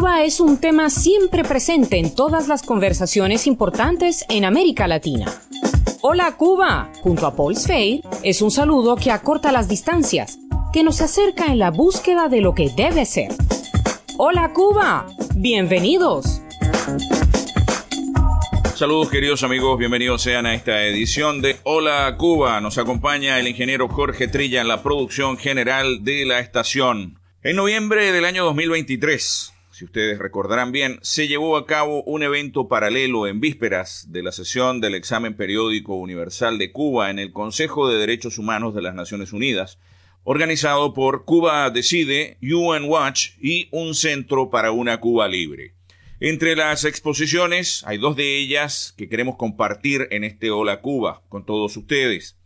Cuba es un tema siempre presente en todas las conversaciones importantes en América Latina. Hola Cuba, junto a Paul Sfeir, es un saludo que acorta las distancias, que nos acerca en la búsqueda de lo que debe ser. Hola Cuba, bienvenidos. Saludos queridos amigos, bienvenidos sean a esta edición de Hola Cuba. Nos acompaña el ingeniero Jorge Trilla en la producción general de la estación. En noviembre del año 2023, si ustedes recordarán bien, se llevó a cabo un evento paralelo en vísperas de la sesión del examen periódico universal de Cuba en el Consejo de Derechos Humanos de las Naciones Unidas, organizado por Cuba Decide, UN Watch y un Centro para una Cuba Libre. Entre las exposiciones hay dos de ellas que queremos compartir en este Hola Cuba con todos ustedes.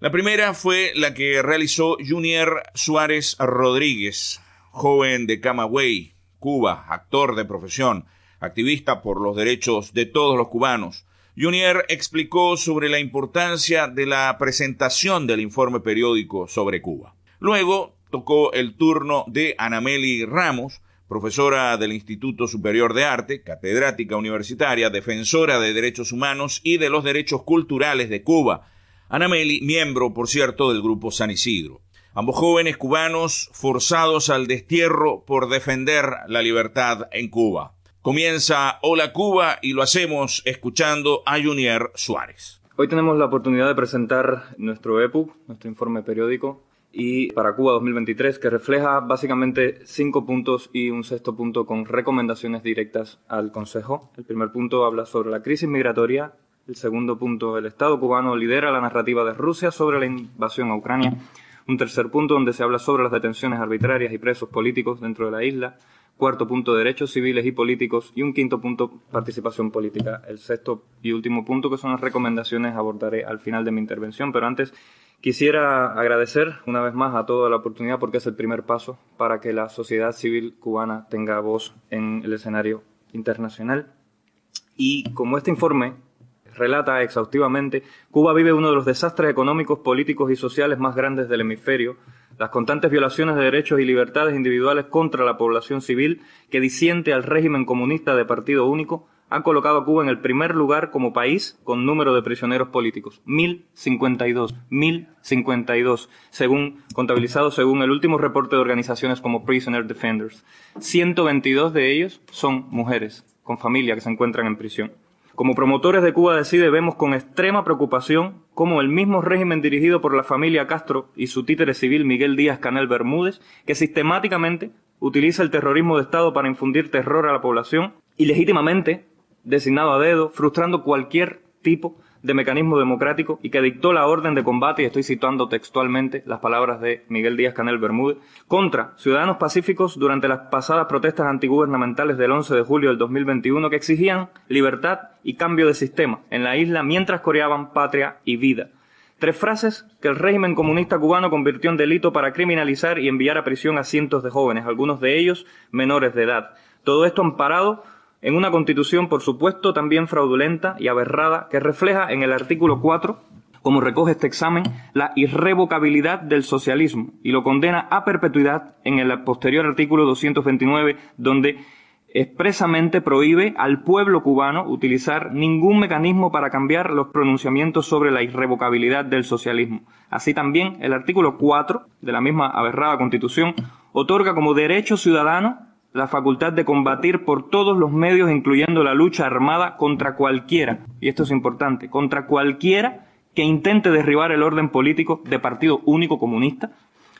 La primera fue la que realizó Junior Suárez Rodríguez, joven de Camagüey, Cuba, actor de profesión, activista por los derechos de todos los cubanos. Junior explicó sobre la importancia de la presentación del informe periódico sobre Cuba. Luego tocó el turno de Anameli Ramos, profesora del Instituto Superior de Arte, catedrática universitaria, defensora de derechos humanos y de los derechos culturales de Cuba. Anameli, miembro, por cierto, del Grupo San Isidro. Ambos jóvenes cubanos forzados al destierro por defender la libertad en Cuba. Comienza Hola Cuba y lo hacemos escuchando a Junior Suárez. Hoy tenemos la oportunidad de presentar nuestro EPUB, nuestro informe periódico, y para Cuba 2023, que refleja básicamente cinco puntos y un sexto punto con recomendaciones directas al Consejo. El primer punto habla sobre la crisis migratoria. El segundo punto, el Estado cubano lidera la narrativa de Rusia sobre la invasión a Ucrania. Un tercer punto donde se habla sobre las detenciones arbitrarias y presos políticos dentro de la isla. Cuarto punto, derechos civiles y políticos. Y un quinto punto, participación política. El sexto y último punto, que son las recomendaciones, abordaré al final de mi intervención. Pero antes Quisiera agradecer una vez más a toda la oportunidad porque es el primer paso para que la sociedad civil cubana tenga voz en el escenario internacional. Y como este informe relata exhaustivamente, Cuba vive uno de los desastres económicos, políticos y sociales más grandes del hemisferio, las constantes violaciones de derechos y libertades individuales contra la población civil que disiente al régimen comunista de partido único, ha colocado a Cuba en el primer lugar como país con número de prisioneros políticos. 1052. 1052, según, contabilizado según el último reporte de organizaciones como Prisoner Defenders. 122 de ellos son mujeres, con familia que se encuentran en prisión. Como promotores de Cuba Decide vemos con extrema preocupación cómo el mismo régimen dirigido por la familia Castro y su títere civil Miguel Díaz Canel Bermúdez, que sistemáticamente utiliza el terrorismo de Estado para infundir terror a la población y legítimamente designado a dedo, frustrando cualquier tipo de mecanismo democrático y que dictó la orden de combate, y estoy citando textualmente las palabras de Miguel Díaz Canel Bermúdez, contra ciudadanos pacíficos durante las pasadas protestas antigubernamentales del 11 de julio del 2021 que exigían libertad y cambio de sistema en la isla mientras coreaban patria y vida. Tres frases que el régimen comunista cubano convirtió en delito para criminalizar y enviar a prisión a cientos de jóvenes, algunos de ellos menores de edad. Todo esto amparado en una constitución, por supuesto, también fraudulenta y aberrada, que refleja en el artículo 4, como recoge este examen, la irrevocabilidad del socialismo y lo condena a perpetuidad en el posterior artículo 229, donde expresamente prohíbe al pueblo cubano utilizar ningún mecanismo para cambiar los pronunciamientos sobre la irrevocabilidad del socialismo. Así también, el artículo 4 de la misma aberrada Constitución otorga como derecho ciudadano la facultad de combatir por todos los medios, incluyendo la lucha armada, contra cualquiera, y esto es importante, contra cualquiera que intente derribar el orden político de partido único comunista,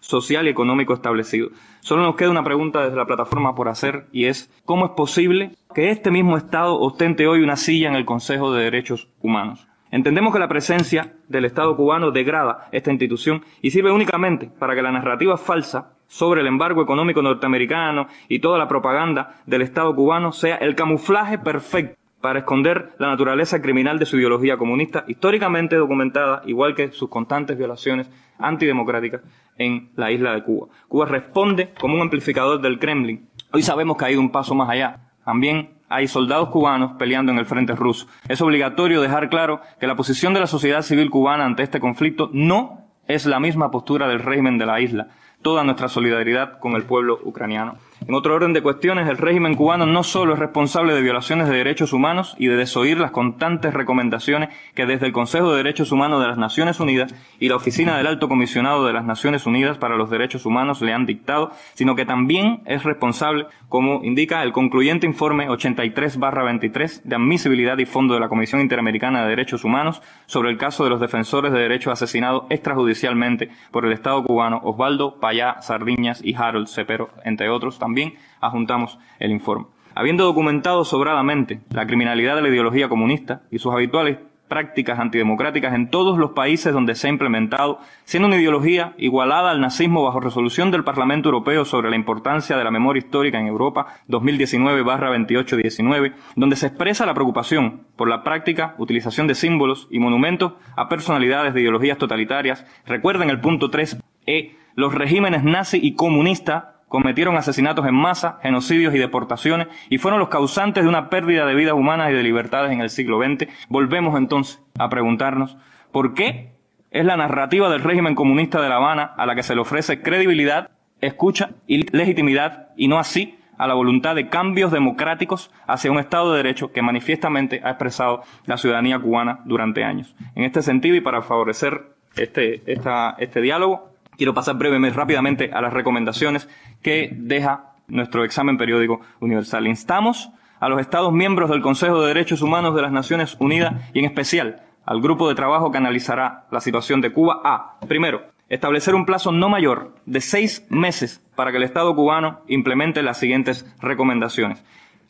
social y económico establecido. Solo nos queda una pregunta desde la plataforma por hacer y es ¿cómo es posible que este mismo Estado ostente hoy una silla en el Consejo de Derechos Humanos? Entendemos que la presencia del Estado cubano degrada esta institución y sirve únicamente para que la narrativa falsa sobre el embargo económico norteamericano y toda la propaganda del Estado cubano sea el camuflaje perfecto para esconder la naturaleza criminal de su ideología comunista, históricamente documentada, igual que sus constantes violaciones antidemocráticas en la isla de Cuba. Cuba responde como un amplificador del Kremlin. Hoy sabemos que ha ido un paso más allá. También hay soldados cubanos peleando en el frente ruso. Es obligatorio dejar claro que la posición de la sociedad civil cubana ante este conflicto no es la misma postura del régimen de la isla toda nuestra solidaridad con el pueblo ucraniano. En otro orden de cuestiones, el régimen cubano no solo es responsable de violaciones de derechos humanos y de desoír las constantes recomendaciones que desde el Consejo de Derechos Humanos de las Naciones Unidas y la Oficina del Alto Comisionado de las Naciones Unidas para los Derechos Humanos le han dictado, sino que también es responsable, como indica el concluyente informe 83-23 de admisibilidad y fondo de la Comisión Interamericana de Derechos Humanos sobre el caso de los defensores de derechos asesinados extrajudicialmente por el Estado cubano Osvaldo Payá Sardiñas y Harold Cepero, entre otros, también adjuntamos el informe. Habiendo documentado sobradamente la criminalidad de la ideología comunista y sus habituales prácticas antidemocráticas en todos los países donde se ha implementado, siendo una ideología igualada al nazismo bajo resolución del Parlamento Europeo sobre la importancia de la memoria histórica en Europa 2019-2819, donde se expresa la preocupación por la práctica, utilización de símbolos y monumentos a personalidades de ideologías totalitarias. Recuerden el punto 3e, los regímenes nazi y comunista cometieron asesinatos en masa, genocidios y deportaciones y fueron los causantes de una pérdida de vidas humanas y de libertades en el siglo XX, volvemos entonces a preguntarnos ¿por qué es la narrativa del régimen comunista de La Habana a la que se le ofrece credibilidad, escucha y legitimidad y no así a la voluntad de cambios democráticos hacia un Estado de Derecho que manifiestamente ha expresado la ciudadanía cubana durante años. En este sentido y para favorecer este, este diálogo, quiero pasar brevemente, rápidamente a las recomendaciones que deja nuestro examen periódico universal. Instamos a los Estados miembros del Consejo de Derechos Humanos de las Naciones Unidas y en especial al grupo de trabajo que analizará la situación de Cuba a, primero, establecer un plazo no mayor de seis meses para que el Estado cubano implemente las siguientes recomendaciones.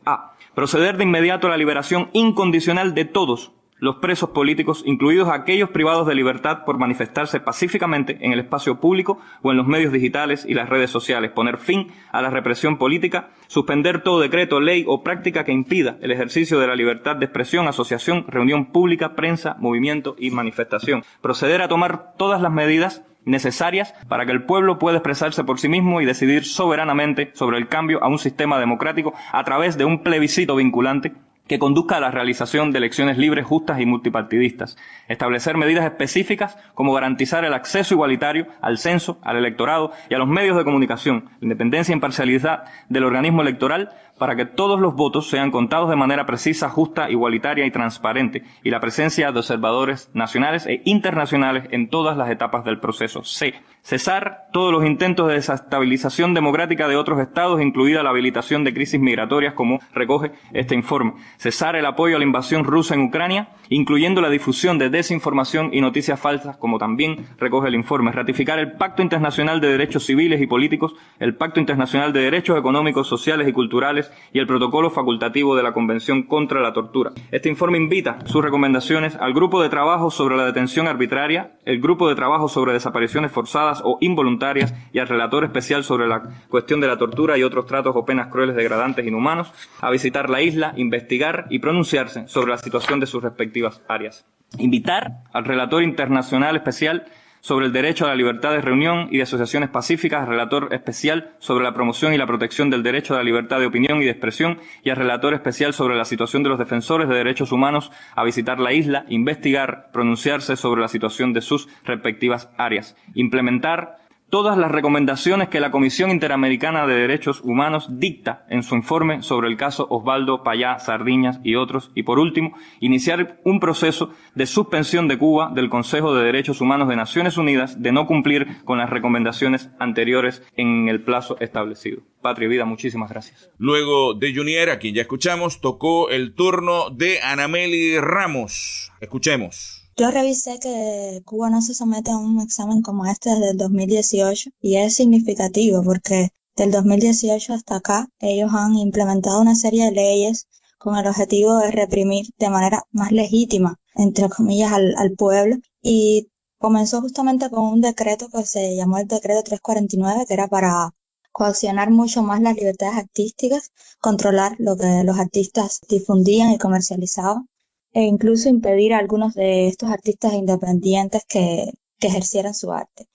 A. Proceder de inmediato a la liberación incondicional de todos los presos políticos, incluidos aquellos privados de libertad por manifestarse pacíficamente en el espacio público o en los medios digitales y las redes sociales, poner fin a la represión política, suspender todo decreto, ley o práctica que impida el ejercicio de la libertad de expresión, asociación, reunión pública, prensa, movimiento y manifestación, proceder a tomar todas las medidas necesarias para que el pueblo pueda expresarse por sí mismo y decidir soberanamente sobre el cambio a un sistema democrático a través de un plebiscito vinculante que conduzca a la realización de elecciones libres, justas y multipartidistas. Establecer medidas específicas como garantizar el acceso igualitario al censo, al electorado y a los medios de comunicación, la independencia e imparcialidad del organismo electoral para que todos los votos sean contados de manera precisa, justa, igualitaria y transparente, y la presencia de observadores nacionales e internacionales en todas las etapas del proceso. C. Cesar todos los intentos de desestabilización democrática de otros estados, incluida la habilitación de crisis migratorias, como recoge este informe. Cesar el apoyo a la invasión rusa en Ucrania, incluyendo la difusión de desinformación y noticias falsas, como también recoge el informe. Ratificar el Pacto Internacional de Derechos Civiles y Políticos, el Pacto Internacional de Derechos Económicos, Sociales y Culturales, y el protocolo facultativo de la Convención contra la Tortura. Este informe invita sus recomendaciones al Grupo de Trabajo sobre la Detención Arbitraria, el Grupo de Trabajo sobre Desapariciones Forzadas o Involuntarias y al Relator Especial sobre la cuestión de la tortura y otros tratos o penas crueles, degradantes, inhumanos, a visitar la isla, investigar y pronunciarse sobre la situación de sus respectivas áreas. Invitar al Relator Internacional Especial sobre el derecho a la libertad de reunión y de asociaciones pacíficas, relator especial sobre la promoción y la protección del derecho a la libertad de opinión y de expresión, y al relator especial sobre la situación de los defensores de derechos humanos a visitar la isla, investigar, pronunciarse sobre la situación de sus respectivas áreas, implementar todas las recomendaciones que la Comisión Interamericana de Derechos Humanos dicta en su informe sobre el caso Osvaldo Payá Sardiñas y otros, y por último, iniciar un proceso de suspensión de Cuba del Consejo de Derechos Humanos de Naciones Unidas de no cumplir con las recomendaciones anteriores en el plazo establecido. Patria Vida, muchísimas gracias. Luego de Junior, a quien ya escuchamos, tocó el turno de Anameli Ramos. Escuchemos. Yo revisé que Cuba no se somete a un examen como este desde el 2018 y es significativo porque del 2018 hasta acá ellos han implementado una serie de leyes con el objetivo de reprimir de manera más legítima, entre comillas, al, al pueblo. Y comenzó justamente con un decreto que se llamó el decreto 349 que era para coaccionar mucho más las libertades artísticas, controlar lo que los artistas difundían y comercializaban e incluso impedir a algunos de estos artistas independientes que, ejercieran su arte.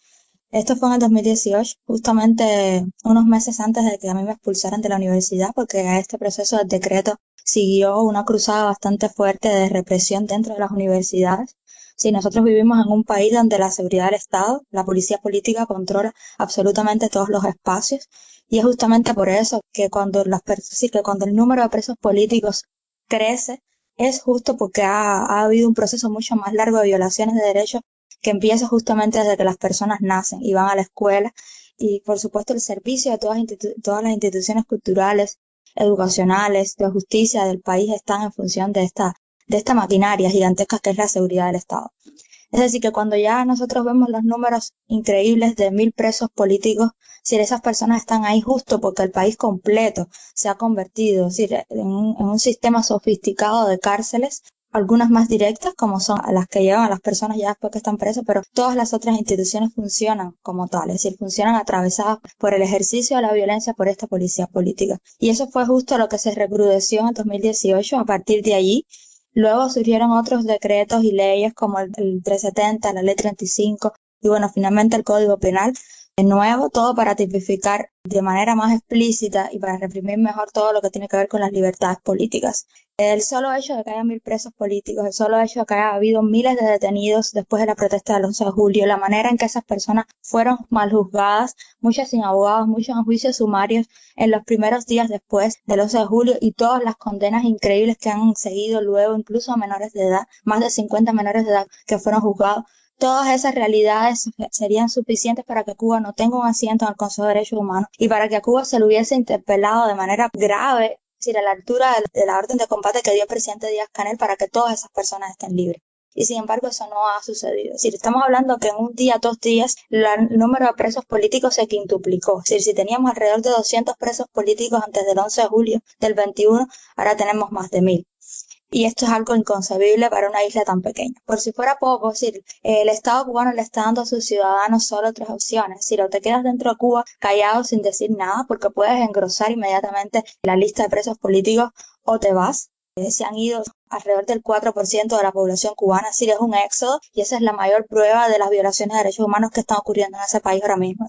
Esto fue en el 2018, justamente unos meses antes de que a mí me expulsaran de la universidad, porque a este proceso del decreto siguió una cruzada bastante fuerte de represión dentro de las universidades, Si nosotros vivimos en un país donde la seguridad del Estado, la policía política controla absolutamente todos los espacios y es justamente por eso que cuando las que cuando el número de presos políticos crece es justo porque ha, ha habido un proceso mucho más largo de violaciones de derechos que empieza justamente desde que las personas nacen y van a la escuela y por supuesto el servicio de todas, todas las instituciones culturales, educacionales, de justicia del país están en función de esta de esta maquinaria gigantesca que es la seguridad del Estado. Es decir, que cuando ya nosotros vemos los números increíbles de mil presos políticos, si esas personas están ahí justo porque el país completo se ha convertido en, un, en un sistema sofisticado de cárceles, algunas más directas, como son las que llevan a las personas ya después que están presas, pero todas las otras instituciones funcionan como tales, es decir, funcionan atravesadas por el ejercicio de la violencia por esta policía política. Y eso fue justo lo que se recrudeció en el 2018. A partir de allí, Luego surgieron otros decretos y leyes como el, 370, la ley 35 y bueno, finalmente el Código Penal de nuevo, todo para tipificar de manera más explícita y para reprimir mejor todo lo que tiene que ver con las libertades políticas. El solo hecho de que haya mil presos políticos, el solo hecho de que haya habido miles de detenidos después de la protesta del 11 de julio, la manera en que esas personas fueron mal juzgadas, muchas sin abogados, muchos en juicios sumarios en los primeros días después del 11 de julio y todas las condenas increíbles que han seguido luego, incluso a menores de edad, más de 50 menores de edad que fueron juzgados Todas esas realidades serían suficientes para que Cuba no tenga un asiento en el Consejo de Derechos Humanos y para que a Cuba se le hubiese interpelado de manera grave, a la altura de la orden de combate que dio el presidente Díaz Canel para que todas esas personas estén libres y sin embargo eso no ha sucedido. Es estamos hablando que en un día, dos días, el número de presos políticos se quintuplicó. Si teníamos alrededor de 200 presos políticos antes del 11 de julio del 21, ahora tenemos más de mil y esto es algo inconcebible para una isla tan pequeña. Por si fuera poco, el Estado cubano le está dando a sus ciudadanos solo tres opciones. Si o te quedas dentro de Cuba callado sin decir nada, porque puedes engrosar inmediatamente la lista de presos políticos, o te vas. Eh, se han ido alrededor del 4% de la población cubana, es es un éxodo y esa es la mayor prueba de las violaciones de derechos humanos que están ocurriendo en ese país ahora mismo.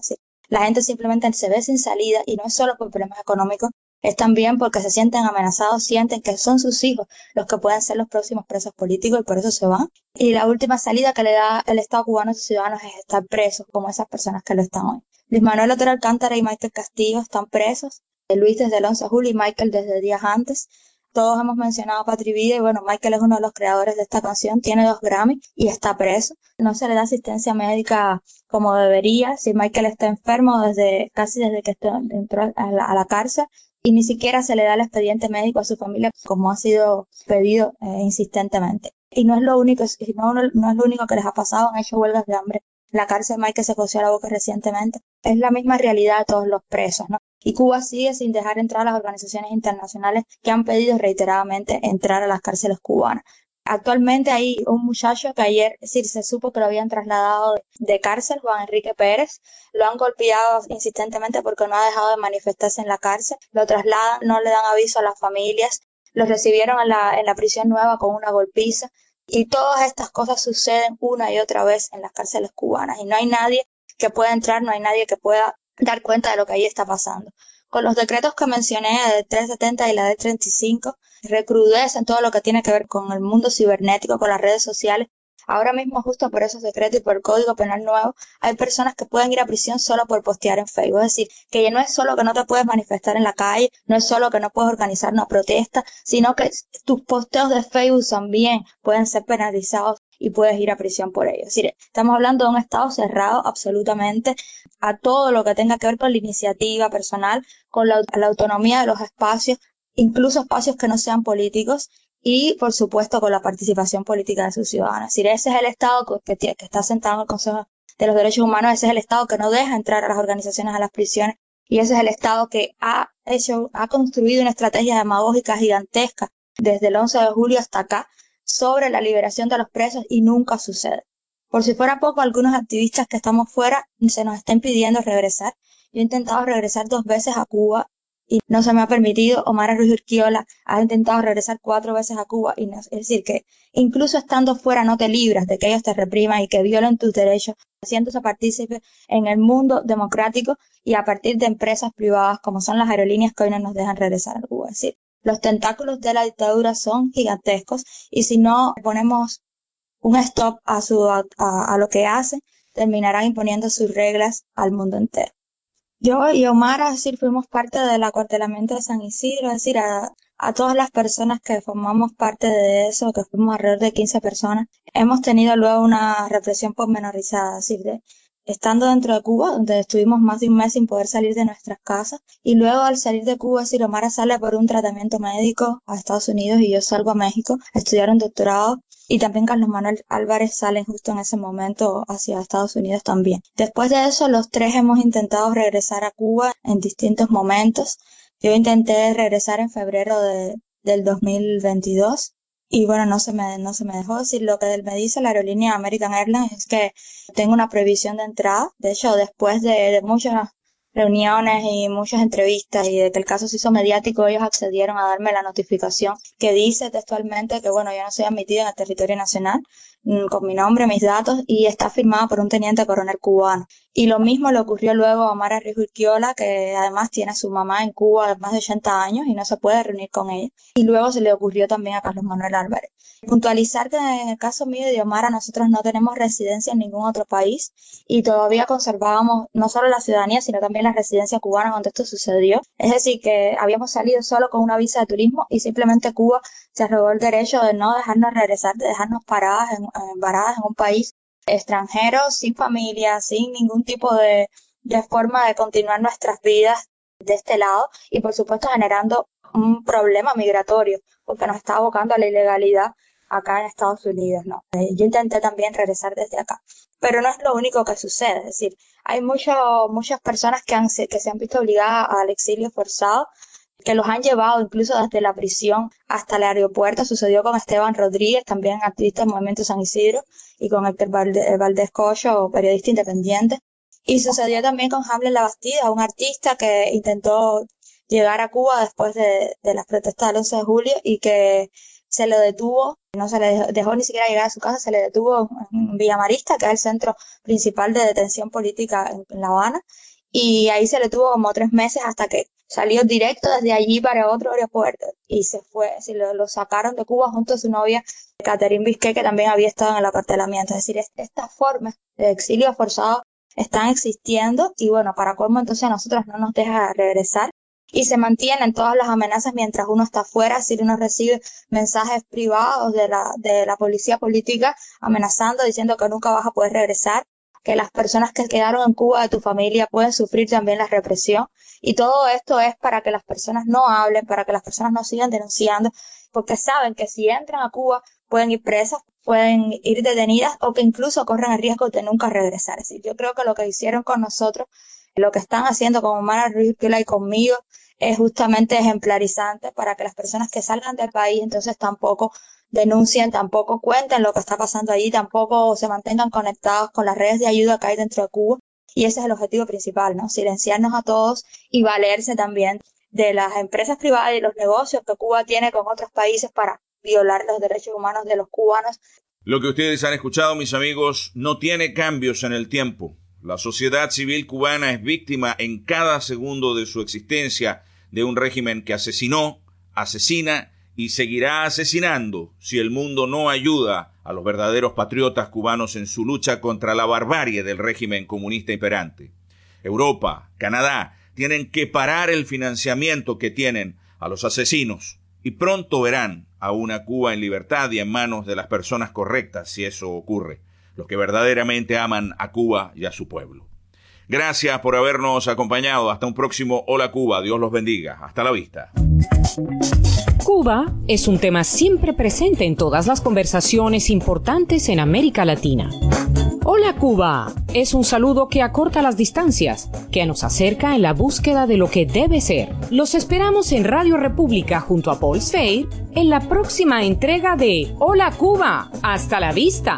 La gente simplemente se ve sin salida y no es solo por problemas económicos, es también porque se sienten amenazados, sienten que son sus hijos los que pueden ser los próximos presos políticos y por eso se van. Y la última salida que le da el Estado cubano a sus ciudadanos es estar presos, como esas personas que lo están hoy. Luis Manuel Otero Alcántara y Michael Castillo están presos. Luis desde el 11 de julio y Michael desde días antes. Todos hemos mencionado a Patri Vida y bueno, Michael es uno de los creadores de esta canción, tiene dos Grammy y está preso. No se le da asistencia médica como debería. Si Michael está enfermo desde casi desde que entró a la cárcel y ni siquiera se le da el expediente médico a su familia como ha sido pedido eh, insistentemente. Y no es lo único, no, no, es lo único que les ha pasado, han hecho huelgas de hambre. La cárcel Mike que se coció la boca recientemente es la misma realidad de todos los presos, ¿no? Y Cuba sigue sin dejar entrar a las organizaciones internacionales que han pedido reiteradamente entrar a las cárceles cubanas. Actualmente hay un muchacho que ayer, es se supo que lo habían trasladado de cárcel, Juan Enrique Pérez. Lo han golpeado insistentemente porque no ha dejado de manifestarse en la cárcel. Lo trasladan, no le dan aviso a las familias. Lo recibieron en la, en la prisión nueva con una golpiza. Y todas estas cosas suceden una y otra vez en las cárceles cubanas. Y no hay nadie que pueda entrar, no hay nadie que pueda dar cuenta de lo que ahí está pasando. Con los decretos que mencioné de 370 y la de 35, recrudecen todo lo que tiene que ver con el mundo cibernético, con las redes sociales. Ahora mismo, justo por esos decretos y por el Código Penal nuevo, hay personas que pueden ir a prisión solo por postear en Facebook. Es decir, que ya no es solo que no te puedes manifestar en la calle, no es solo que no puedes organizar una protesta, sino que tus posteos de Facebook también pueden ser penalizados y puedes ir a prisión por ello. Estamos hablando de un Estado cerrado absolutamente a todo lo que tenga que ver con la iniciativa personal, con la autonomía de los espacios, incluso espacios que no sean políticos y, por supuesto, con la participación política de sus ciudadanos. Ese es el Estado que, que está sentado en el Consejo de los Derechos Humanos, ese es el Estado que no deja entrar a las organizaciones a las prisiones y ese es el Estado que ha hecho, ha construido una estrategia demagógica gigantesca desde el 11 de julio hasta acá sobre la liberación de los presos y nunca sucede. Por si fuera poco, algunos activistas que estamos fuera se nos están pidiendo regresar. Yo he intentado regresar dos veces a Cuba y no se me ha permitido. Omar Ruiz Urquiola ha intentado regresar cuatro veces a Cuba y no, es decir que incluso estando fuera no te libras de que ellos te repriman y que violen tus derechos, haciéndose partícipe en el mundo democrático y a partir de empresas privadas como son las aerolíneas que hoy no nos dejan regresar a Cuba. Los tentáculos de la dictadura son gigantescos y si no ponemos un stop a, su, a, lo que hace, terminarán imponiendo sus reglas al mundo entero. Yo y Omar, es fuimos parte del acuartelamiento de San Isidro, es decir, a, a todas las personas que formamos parte de eso, que fuimos alrededor de 15 personas, hemos tenido luego una represión pormenorizada, es decir, de, estando dentro de Cuba, donde estuvimos más de un mes sin poder salir de nuestras casas. Y luego al salir de Cuba, Silomara sale por un tratamiento médico a Estados Unidos y yo salgo a México a estudiar un doctorado. Y también Carlos Manuel Álvarez sale justo en ese momento hacia Estados Unidos también. Después de eso, los tres hemos intentado regresar a Cuba en distintos momentos. Yo intenté regresar en febrero de, del 2022 y bueno, no se me, no se me dejó decir lo que me dice la aerolínea American Airlines es que tengo una prohibición de entrada. De hecho, después de, muchas reuniones y muchas entrevistas y de que el caso se hizo mediático, ellos accedieron a darme la notificación que dice textualmente que bueno, yo no soy admitida en el territorio nacional mm, con mi nombre, mis datos y está firmada por un teniente coronel cubano. Y lo mismo le ocurrió luego a Mara Urquiola, que además tiene a su mamá en Cuba de más de 80 años y no se puede reunir con ella. Y luego se le ocurrió también a Carlos Manuel Álvarez. Puntualizar que en el caso mío de Omar, nosotros no tenemos residencia en ningún otro país y todavía conservábamos no solo la ciudadanía, sino también la residencia cubana cuando esto sucedió. Es decir, que habíamos salido solo con una visa de turismo y simplemente Cuba se arrogó el derecho de no dejarnos regresar, de dejarnos paradas en, paradas en un país extranjeros, sin familia, sin ningún tipo de, de forma de continuar nuestras vidas de este lado y por supuesto generando un problema migratorio porque nos está abocando a la ilegalidad acá en Estados Unidos, ¿no? Eh, yo intenté también regresar desde acá, pero no es lo único que sucede, es decir, hay mucho, muchas personas que, han, que se han visto obligadas al exilio forzado que los han llevado incluso desde la prisión hasta el aeropuerto. Sucedió con Esteban Rodríguez, también activista del Movimiento San Isidro, y con Héctor Valdés Cocho, periodista independiente. Y sucedió también con Hamlet Labastida, un artista que intentó llegar a Cuba después de, las protestas del 11 de julio y que se lo detuvo, no se le dejó, ni siquiera llegar a su casa, se le detuvo en Villamarista, que es el centro principal de detención política en La Habana, y ahí se le tuvo como tres meses hasta que salió directo desde allí para otro aeropuerto y se fue, si lo, sacaron de Cuba junto a su novia Catherine Bisquet, que también había estado en el acartelamiento. Es decir, estas formas de exilio forzado están existiendo y bueno, para colmo entonces a nosotros no nos deja regresar y se mantienen todas las amenazas mientras uno está afuera, si uno recibe mensajes privados de la, de la policía política amenazando, diciendo que nunca vas a poder regresar, que las personas que quedaron en Cuba de tu familia pueden sufrir también la represión. Y todo esto es para que las personas no hablen, para que las personas no sigan denunciando, porque saben que si entran a Cuba pueden ir presas, pueden ir detenidas o que incluso corren el riesgo de nunca regresar. yo creo que lo que hicieron con nosotros, lo que están haciendo con Mara Ruiz y conmigo, es justamente ejemplarizante para que las personas que salgan del país entonces tampoco denuncien, tampoco cuenten lo que está pasando allí, tampoco se mantengan conectados con las redes de ayuda que hay dentro de Cuba. Y ese es el objetivo principal, ¿no? Silenciarnos a todos y valerse también de las empresas privadas y los negocios que Cuba tiene con otros países para violar los derechos humanos de los cubanos. Lo que ustedes han escuchado, mis amigos, no tiene cambios en el tiempo. La sociedad civil cubana es víctima en cada segundo de su existencia de un régimen que asesinó, asesina y seguirá asesinando si el mundo no ayuda a los verdaderos patriotas cubanos en su lucha contra la barbarie del régimen comunista imperante. Europa, Canadá, tienen que parar el financiamiento que tienen a los asesinos y pronto verán a una Cuba en libertad y en manos de las personas correctas si eso ocurre, los que verdaderamente aman a Cuba y a su pueblo. Gracias por habernos acompañado. Hasta un próximo Hola Cuba. Dios los bendiga. Hasta la vista. Cuba es un tema siempre presente en todas las conversaciones importantes en América Latina. Hola Cuba es un saludo que acorta las distancias, que nos acerca en la búsqueda de lo que debe ser. Los esperamos en Radio República junto a Paul Sfeir en la próxima entrega de Hola Cuba. Hasta la vista.